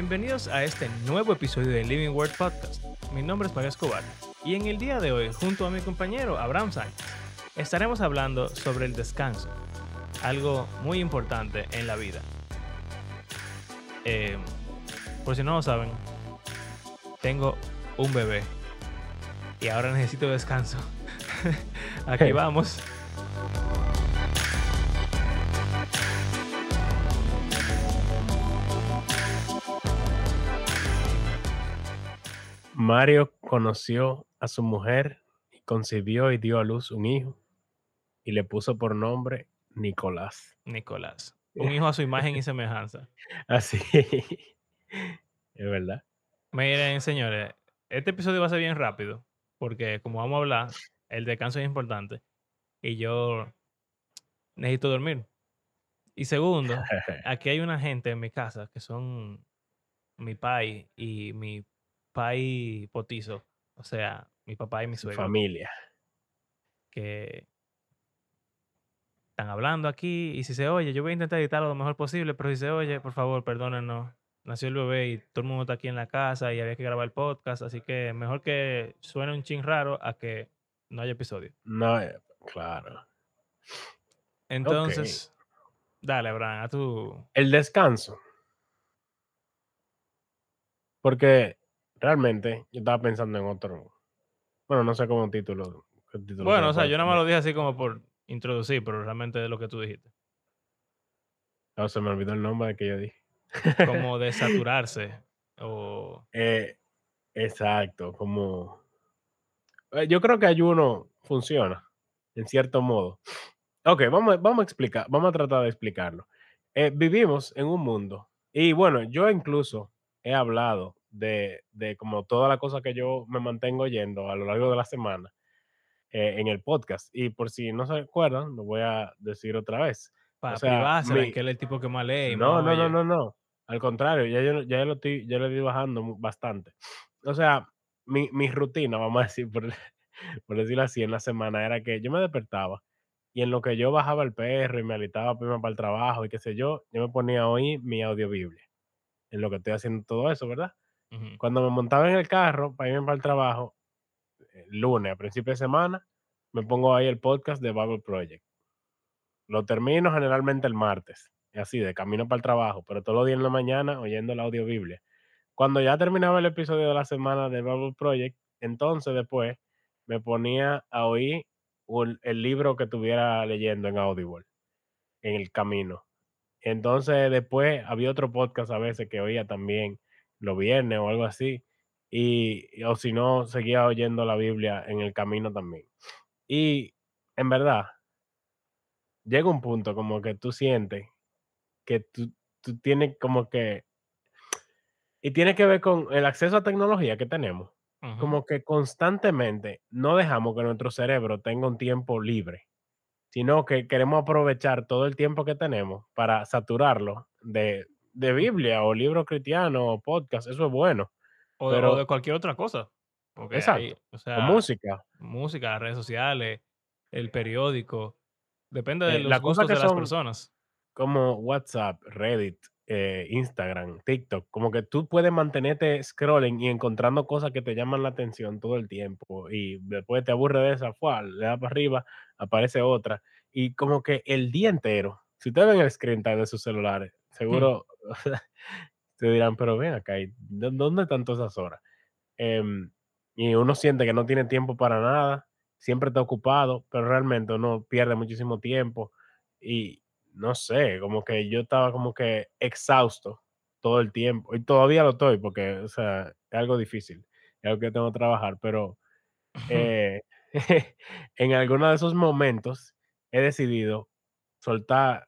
Bienvenidos a este nuevo episodio de Living Word Podcast. Mi nombre es Mario Escobar y en el día de hoy, junto a mi compañero Abraham Sánchez, estaremos hablando sobre el descanso, algo muy importante en la vida. Eh, por si no lo saben, tengo un bebé y ahora necesito descanso. Aquí vamos. Mario conoció a su mujer y concibió y dio a luz un hijo y le puso por nombre Nicolás. Nicolás. Un hijo a su imagen y semejanza. Así. Es verdad. Miren, señores, este episodio va a ser bien rápido porque como vamos a hablar, el descanso es importante y yo necesito dormir. Y segundo, aquí hay una gente en mi casa que son mi pai y mi pai potizo, o sea, mi papá y mi suegro, Familia. que están hablando aquí y si se oye, yo voy a intentar editarlo lo mejor posible, pero si se oye, por favor, perdónenos. Nació el bebé y todo el mundo está aquí en la casa y había que grabar el podcast, así que mejor que suene un chin raro a que no haya episodio. No, eh, claro. Entonces, dale, Abraham, a tu... El descanso. Porque realmente yo estaba pensando en otro. Bueno, no sé cómo título. qué título Bueno, o sea, yo nada más lo dije así como por introducir, pero realmente es lo que tú dijiste. No, se me olvidó el nombre que yo dije. Como de saturarse o... Eh, exacto, como. eh, Yo creo que ayuno funciona, en cierto modo. Ok, vamos, vamos a explicar, vamos a tratar de explicarlo. Eh, vivimos en un mundo, y bueno, yo incluso he hablado de, de como toda la cosa que yo me mantengo oyendo a lo largo de la semana eh, en el podcast. Y por si no se acuerdan, lo voy a decir otra vez. Para O sea, privársela, mi- que él es el tipo que más lee no, no, no, no, no. Al contrario, ya yo, ya lo estoy, ya lo estoy bajando bastante. O sea, mi, mi rutina, vamos a decir, por, por decirlo así, en la semana era que yo me despertaba y en lo que yo bajaba el perro y me alistaba para irme para el trabajo y qué sé yo, yo me ponía oír mi audiobiblia. En lo que estoy haciendo todo eso, ¿verdad? Cuando me montaba en el carro para irme para el trabajo, el lunes, a principio de semana, me pongo ahí el podcast de Bible Project. Lo termino generalmente el martes, así, de camino para el trabajo, pero todos los días en la mañana oyendo la audiobiblia. Cuando ya terminaba el episodio de la semana de Bible Project, entonces después me ponía a oír el libro que estuviera leyendo en Audible, en el camino. Entonces después había otro podcast a veces que oía también los viernes o algo así. Y, o si no, seguía oyendo la Biblia en el camino también. Y en verdad, llega un punto como que tú sientes que tú, tú tienes como que... Y tiene que ver con el acceso a tecnología que tenemos. Como que constantemente no dejamos que nuestro cerebro tenga un tiempo libre, sino que queremos aprovechar todo el tiempo que tenemos para saturarlo de, de Biblia o libros cristianos o podcast. Eso es bueno. O, de- o pero- de cualquier otra cosa. Porque Exacto. o O sea, música. música, redes sociales, el periódico. Depende de Eh, los la cosa gustos que de las son- personas. como WhatsApp, Reddit, eh, Instagram, TikTok, como que tú puedes mantenerte scrolling y encontrando cosas que te llaman la atención todo el tiempo y después te aburre de esa, ¡fua! le das para arriba, aparece otra y como que el día entero, si ustedes ven el screen time de sus celulares, seguro te dirán, pero ven acá, ¿y dó- ¿dónde están todas esas horas? Em, y uno siente que no tiene tiempo para nada, siempre está ocupado, pero realmente uno pierde muchísimo tiempo y no sé, como que yo estaba como que exhausto todo el tiempo y todavía lo estoy porque, o sea, es algo difícil, es algo que tengo que trabajar, pero eh, en alguno de esos momentos he decidido soltar, sol-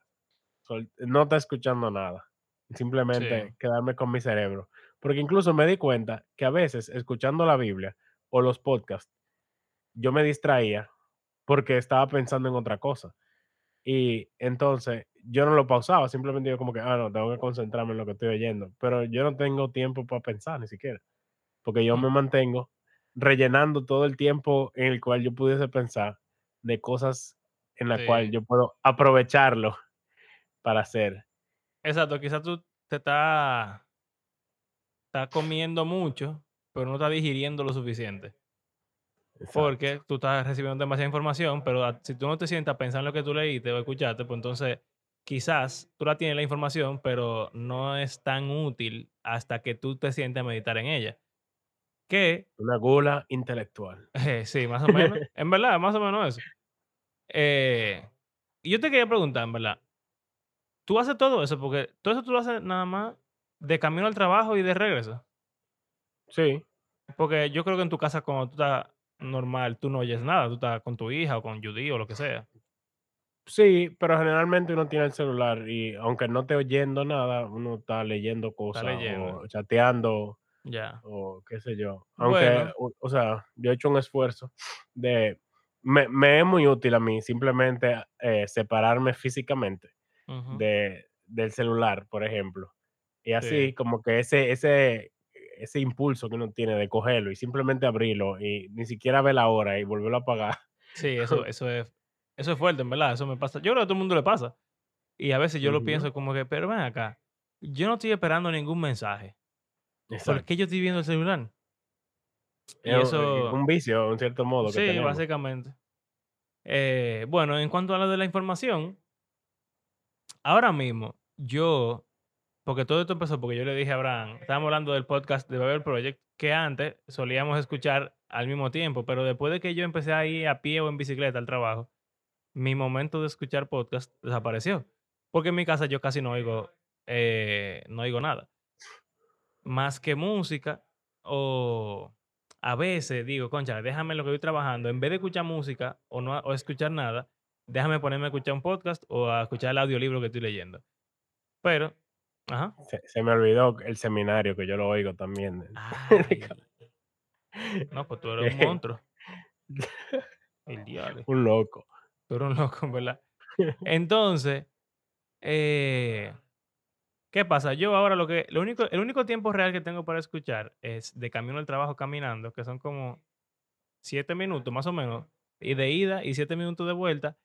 no estar escuchando nada, simplemente Sí. quedarme con mi cerebro. Porque incluso me di cuenta que a veces escuchando la Biblia o los podcasts, yo me distraía porque estaba pensando en otra cosa. Y entonces yo no lo pausaba, simplemente yo como que, ah, no, tengo que concentrarme en lo que estoy oyendo. Pero yo no tengo tiempo para pensar ni siquiera. Porque yo me mantengo rellenando todo el tiempo en el cual yo pudiese pensar de cosas en las Sí. cuales yo puedo aprovecharlo para hacer. Exacto, quizás tú te estás está comiendo mucho, pero no está digiriendo lo suficiente. Exacto. Porque tú estás recibiendo demasiada información, pero si tú no te sientas a pensar en lo que tú leíste o escuchaste, pues entonces quizás tú la tienes la información, pero no es tan útil hasta que tú te sientes a meditar en ella. Que, Una gula intelectual. eh, sí, más o menos, en verdad, más o menos eso. Eh, yo te quería preguntar, en verdad, ¿tú haces todo eso? Porque todo eso tú lo haces nada más de camino al trabajo y de regreso. Sí, Porque yo creo que en tu casa, cuando tú estás normal, tú no oyes nada. Tú estás con tu hija o con Judy o lo que sea. sí, pero generalmente uno tiene el celular y aunque no esté oyendo nada, uno está leyendo cosas leyendo. o chateando Ya. o qué sé yo. Aunque, Bueno. o, o sea, yo he hecho un esfuerzo de... Me, me es muy útil a mí simplemente eh, separarme físicamente De, del celular, por ejemplo. Y así Sí. como que ese, ese, ese impulso que uno tiene de cogerlo y simplemente abrirlo y ni siquiera ver la hora y volverlo a apagar. Sí, eso, eso es, eso es fuerte, en verdad. Eso me pasa. Yo creo que a todo el mundo le pasa. Y a veces yo lo pienso como que, pero ven acá. Yo no estoy esperando ningún mensaje. ¿Por Exacto. qué yo estoy viendo el celular? Y Es un- eso- un vicio, en cierto modo, que Sí, tenemos. básicamente. Eh, bueno, en cuanto a lo de la información, ahora mismo yo, porque todo esto empezó porque yo le dije a Abraham, estábamos hablando del podcast de Babel Project, que antes solíamos escuchar al mismo tiempo, pero después de que yo empecé a a pie o en bicicleta al trabajo, mi momento de escuchar podcast desapareció. Porque en mi casa yo casi no oigo, eh, no oigo nada. Más que música o a veces digo, concha, déjame lo que estoy trabajando, en vez de escuchar música o no o escuchar nada, déjame ponerme a escuchar un podcast o a escuchar el audiolibro que estoy leyendo. Pero, ajá. Se, se me olvidó el seminario que yo lo oigo también. No, pues tú eres un monstruo. El diablo. un loco. Tú eres un loco, ¿verdad? Entonces, eh, ¿qué pasa? Yo ahora lo que, lo único, el único tiempo real que tengo para escuchar es de camino al trabajo caminando, que son como siete minutos más o menos, y de ida y siete minutos de vuelta.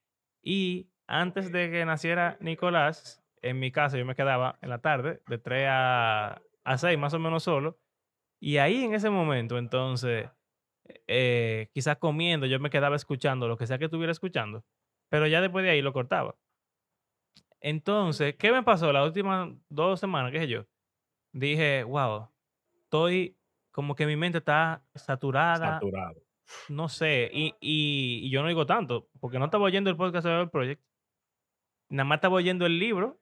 Y antes de que naciera Nicolás, en mi casa yo me quedaba en la tarde, de 3 a, a 6 más o menos solo. Y ahí en ese momento, entonces, eh, quizás comiendo, yo me quedaba escuchando lo que sea que estuviera escuchando, pero ya después de ahí lo cortaba. Entonces, ¿qué me pasó las últimas dos semanas, qué sé yo? Dije, wow, estoy como que mi mente está saturada, Saturado. No sé, y, y- y yo no digo tanto, porque no estaba oyendo el podcast de Project, nada más estaba oyendo el libro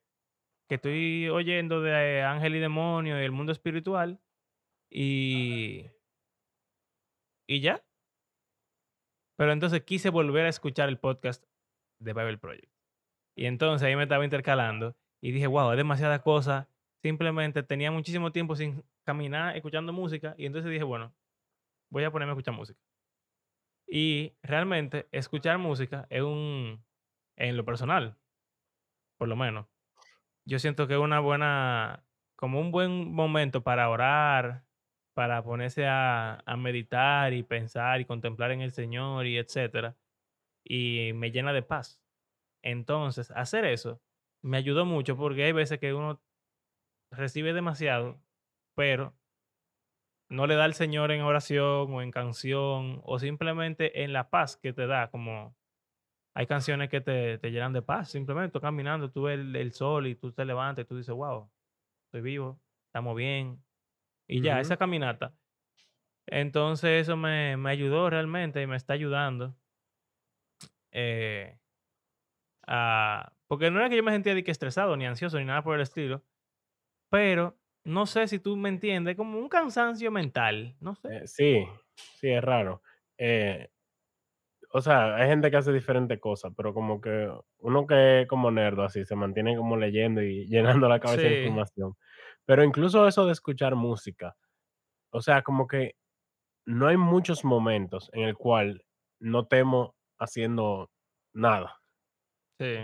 que estoy oyendo de Ángel y Demonio y el mundo espiritual, y, y ya. Pero entonces quise volver a escuchar el podcast de Bible Project. Y entonces ahí me estaba intercalando y dije, wow, es demasiada cosa. Simplemente tenía muchísimo tiempo sin caminar escuchando música y entonces dije, bueno, voy a ponerme a escuchar música. Y realmente escuchar música es un, en lo personal, por lo menos, yo siento que es una buena, como un buen momento para orar, para ponerse a, a meditar y pensar y contemplar en el Señor y etcétera. Y me llena de paz. Entonces, hacer eso me ayudó mucho porque hay veces que uno recibe demasiado, pero no le da al Señor en oración o en canción o simplemente en la paz que te da, como hay canciones que te, te llenan de paz, simplemente tú caminando, tú ves el, el sol y tú te levantas y tú dices, wow, estoy vivo, estamos bien. Y ya, esa caminata. Entonces eso me, me ayudó realmente y me está ayudando. eh, a- porque no era que yo me sentía de que estresado, ni ansioso, ni nada por el estilo. Pero no sé si tú me entiendes, como un cansancio mental, no sé. Eh, sí, sí, es raro. Eh, o sea, hay gente que hace diferentes cosas, pero como que uno que es como nerdo así, se mantiene como leyendo y llenando la cabeza de información. Pero incluso eso de escuchar música, o sea, como que no hay muchos momentos en el cual no estemos haciendo nada. sí.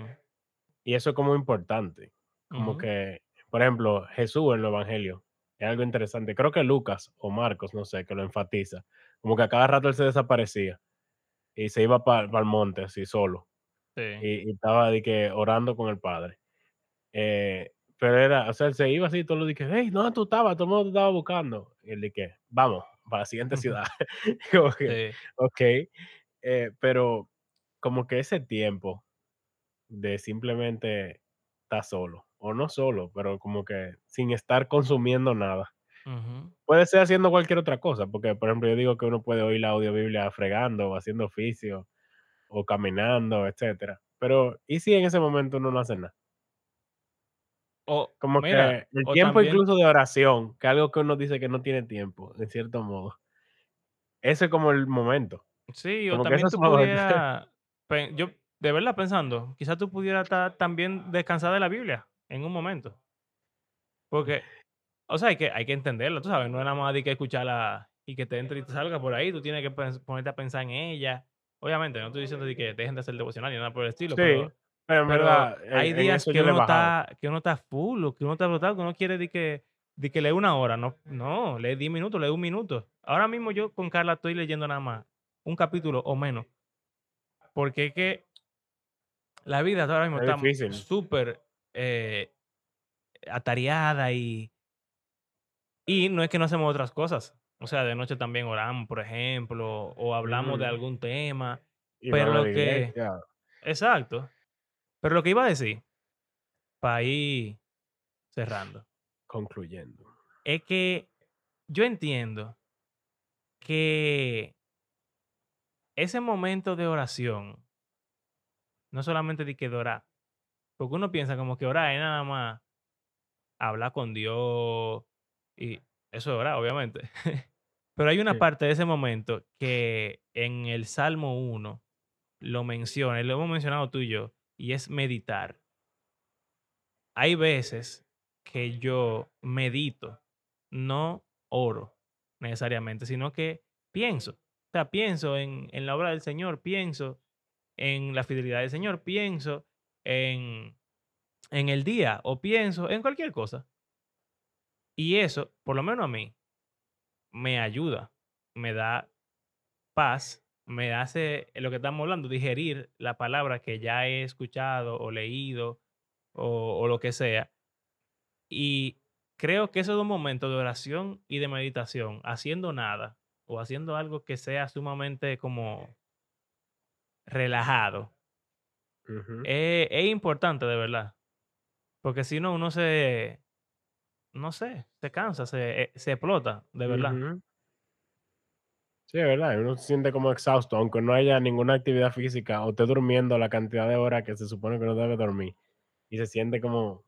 Y eso es como importante. Como que, por ejemplo, Jesús en el Evangelio es algo interesante. Creo que Lucas o Marcos, no sé, que lo enfatiza. Como que a cada rato él se desaparecía y se iba para el monte así solo. sí. Y, y estaba de que orando con el Padre. Eh, pero era, o sea, él se iba así, todo lo dije, hey, ¿dónde tú estabas? Todo el mundo te estaba buscando. Y él dije, vamos, para la siguiente ciudad. como que, Sí. ok, eh, pero como que ese tiempo de simplemente estar solo, o no solo, pero como que sin estar consumiendo nada. Puede ser haciendo cualquier otra cosa, porque, por ejemplo, yo digo que uno puede oír la audiobiblia fregando, o haciendo oficio, o caminando, etcétera. Pero, ¿y si en ese momento uno no hace nada? O Como mira, que el tiempo también incluso de oración, que algo que uno dice que no tiene tiempo, en cierto modo. Ese es como el momento. sí, o Como también tú pe yo de verdad pensando, quizás tú pudieras ta también descansar de la Biblia en un momento, porque, o sea, hay que hay que entenderlo, tú sabes, no es nada más de que escucharla y que te entre y te salga por ahí, tú tienes que ponerte a pensar en ella. Obviamente, no estoy diciendo de que dejen de hacer devocional ni nada por el estilo, Sí, pero pero en pero verdad, hay en en días que uno está que uno está full, o que uno está brotado, que uno quiere de que de que lee una hora, no no, lee 10 minutos, lee un minuto. Ahora mismo yo con Carla estoy leyendo nada más un capítulo o menos, porque es que la vida ahora mismo Es está súper, eh, atareada y y no es que no hacemos otras cosas. O sea, de noche también oramos, por ejemplo, o hablamos de Ujú. algún tema, Y pero lo que exacto. Pero lo que iba a decir, para ir cerrando, concluyendo. es que yo entiendo que ese momento de oración no solamente de que de orar, porque uno piensa como que orar es nada más hablar con Dios y eso es orar, obviamente. Pero hay una Sí. parte de ese momento que en el Salmo 1 lo menciona, y lo hemos mencionado tú y yo, y es meditar. Hay veces que yo medito, no oro necesariamente, sino que pienso. O sea, pienso en, en la obra del Señor, pienso en la fidelidad del Señor, pienso en, en el día o pienso en cualquier cosa. Y eso, por lo menos a mí, me ayuda, me da paz, me hace lo que estamos hablando, digerir la palabra que ya he escuchado o leído o, lo que sea. Y creo que esos dos momentos de oración y de meditación, haciendo nada o haciendo algo que sea sumamente como relajado, Ujú, es, es importante de verdad. Porque si no, uno se, no sé, se cansa, se, eh, se explota, de verdad. Sí, es verdad, uno se siente como exhausto, aunque no haya ninguna actividad física o esté durmiendo la cantidad de horas que se supone que uno debe dormir, y se siente como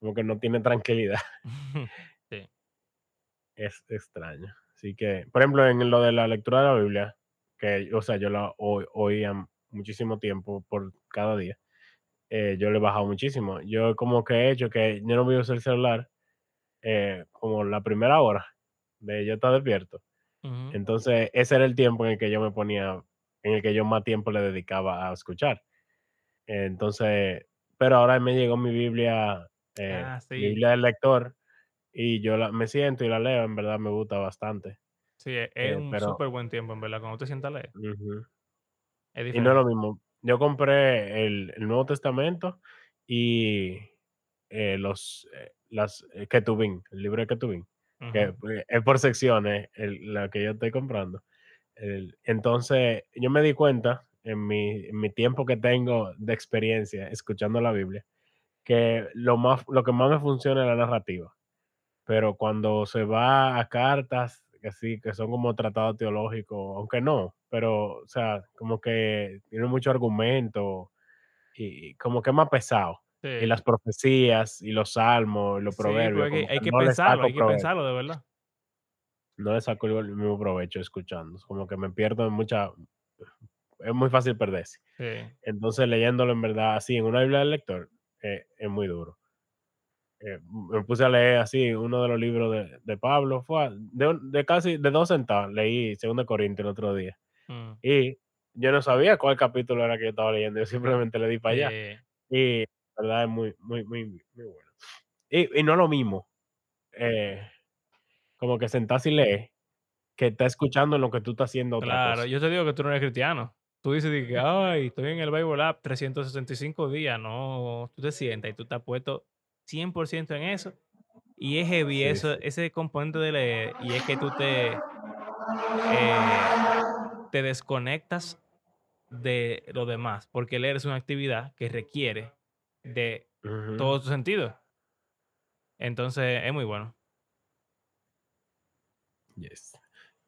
como que no tiene tranquilidad. sí. Es extraño. Así que, por ejemplo, en lo de la lectura de la Biblia, que, o sea, yo la o oía muchísimo tiempo por cada día, eh, yo le he bajado muchísimo. Yo como que he hecho que yo no voy a usar el celular, eh, como la primera hora de yo estar despierto. Ujú. Entonces, ese era el tiempo en el que yo me ponía en el que yo más tiempo le dedicaba a escuchar. Entonces, pero ahora me llegó mi Biblia, eh, Ah, sí. Biblia del lector, y yo la me siento y la leo, en verdad me gusta bastante. Sí, e es Eh, un pero súper buen tiempo, en verdad, cuando te sientas a leer, ujú. Es Y no es lo mismo. Yo compré el el Nuevo Testamento y, eh, los, eh, las eh, Ketuvim, el libro de Ketuvim, que, pues, es por secciones el la que yo estoy comprando. El entonces, yo me di cuenta en mi en mi tiempo que tengo de experiencia escuchando la Biblia, que lo más lo que más me funciona es la narrativa. Pero cuando se va a cartas, que sí, que son como tratados teológicos, aunque no, pero, o sea, como que tiene mucho argumento y y como que es más pesado. Y sí. las profecías, y los salmos, y los Sí, proverbios, porque hay hay que que no le pensarlo, hay que provecho. pensarlo, de verdad. No le saco el mismo provecho escuchando. Es como que me pierdo en mucha es muy fácil perderse. Sí. Entonces, leyéndolo en verdad así en una Biblia del lector, eh, es muy duro. Eh, me puse a leer así uno de los libros de, de Pablo, fue de, de casi de dos centavos, leí Segundo Corintios el otro día. Mm, Y yo no sabía cuál capítulo era que yo estaba leyendo, yo simplemente le di para allá. Y la verdad es muy, muy, muy, muy bueno. Y, y no es lo mismo, eh, como que sentarse y leer, que está escuchando lo que tú estás haciendo otra claro. cosa. Yo te digo que tú no eres cristiano. Tú dices que: "Ay, estoy en el Bible App 365 días". No, tú te sientas y tú estás puesto 100% en eso. Y es heavy Sí, eso, ese componente de leer. Y es que tú te, eh, te desconectas de lo demás. Porque leer es una actividad que requiere de Ujú. todos tus sentidos. Entonces, es muy bueno. Yes.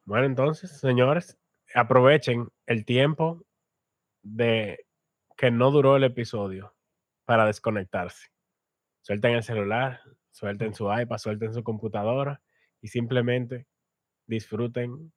Bueno, entonces, señores, aprovechen el tiempo de que no duró el episodio para desconectarse. Suelten el celular, suelten su iPad, suelten su computadora y simplemente disfruten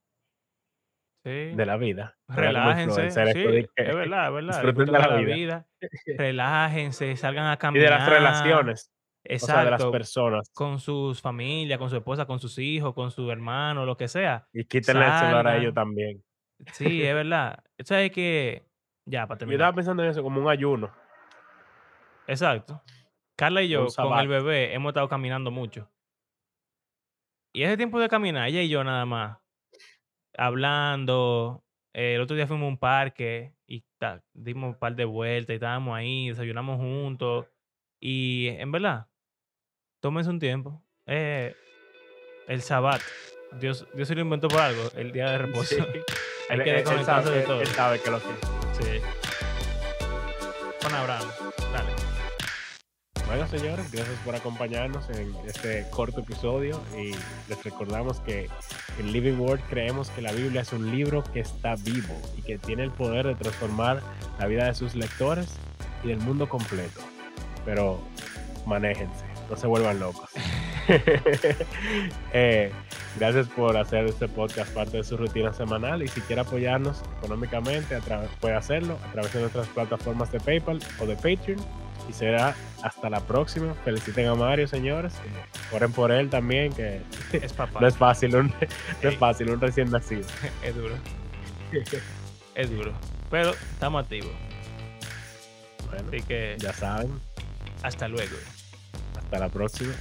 Sí. de la vida. Relájense. Sí, es verdad, es verdad. disfruten de la la vida. vida. Relájense, salgan a Y caminar. de las relaciones, o sea, de las Exacto. personas. Con sus familias, con su esposa, con sus hijos, con su hermano, lo que sea. Y quítenle el celular a ellos también. Sí, es verdad. ¿Sabes que Ya, para Yo terminar. estaba pensando en eso como un ayuno. Exacto. Carla y yo, con el bebé, hemos estado caminando mucho. Y ese tiempo de caminar, ella y yo nada más, hablando. eh, el otro día fuimos a un parque y ta- dimos un par de vueltas y estábamos ahí, desayunamos juntos. Y en verdad, tómense un tiempo. Eh, el sabbat. Dios, Dios se lo inventó por algo, el día de reposo. Sí. Hay Él, que desconectarse de todo. él sabe que lo que. Sí. Con Abraham. Bueno, señores, gracias por acompañarnos en este corto episodio y les recordamos que en Living Word creemos que la Biblia es un libro que está vivo y que tiene el poder de transformar la vida de sus lectores y del mundo completo. Pero manéjense, no se vuelvan locos. Eh, gracias por hacer este podcast parte de su rutina semanal y si quiere apoyarnos económicamente puede hacerlo a través de nuestras plataformas de PayPal o de Patreon y será hasta la próxima. Feliciten a Mario, señores. oren por él también, que Es papá. no es fácil un, no es fácil un recién nacido. es duro. Es duro. Pero estamos activos. Bueno, Así que ya saben, hasta luego. hasta la próxima.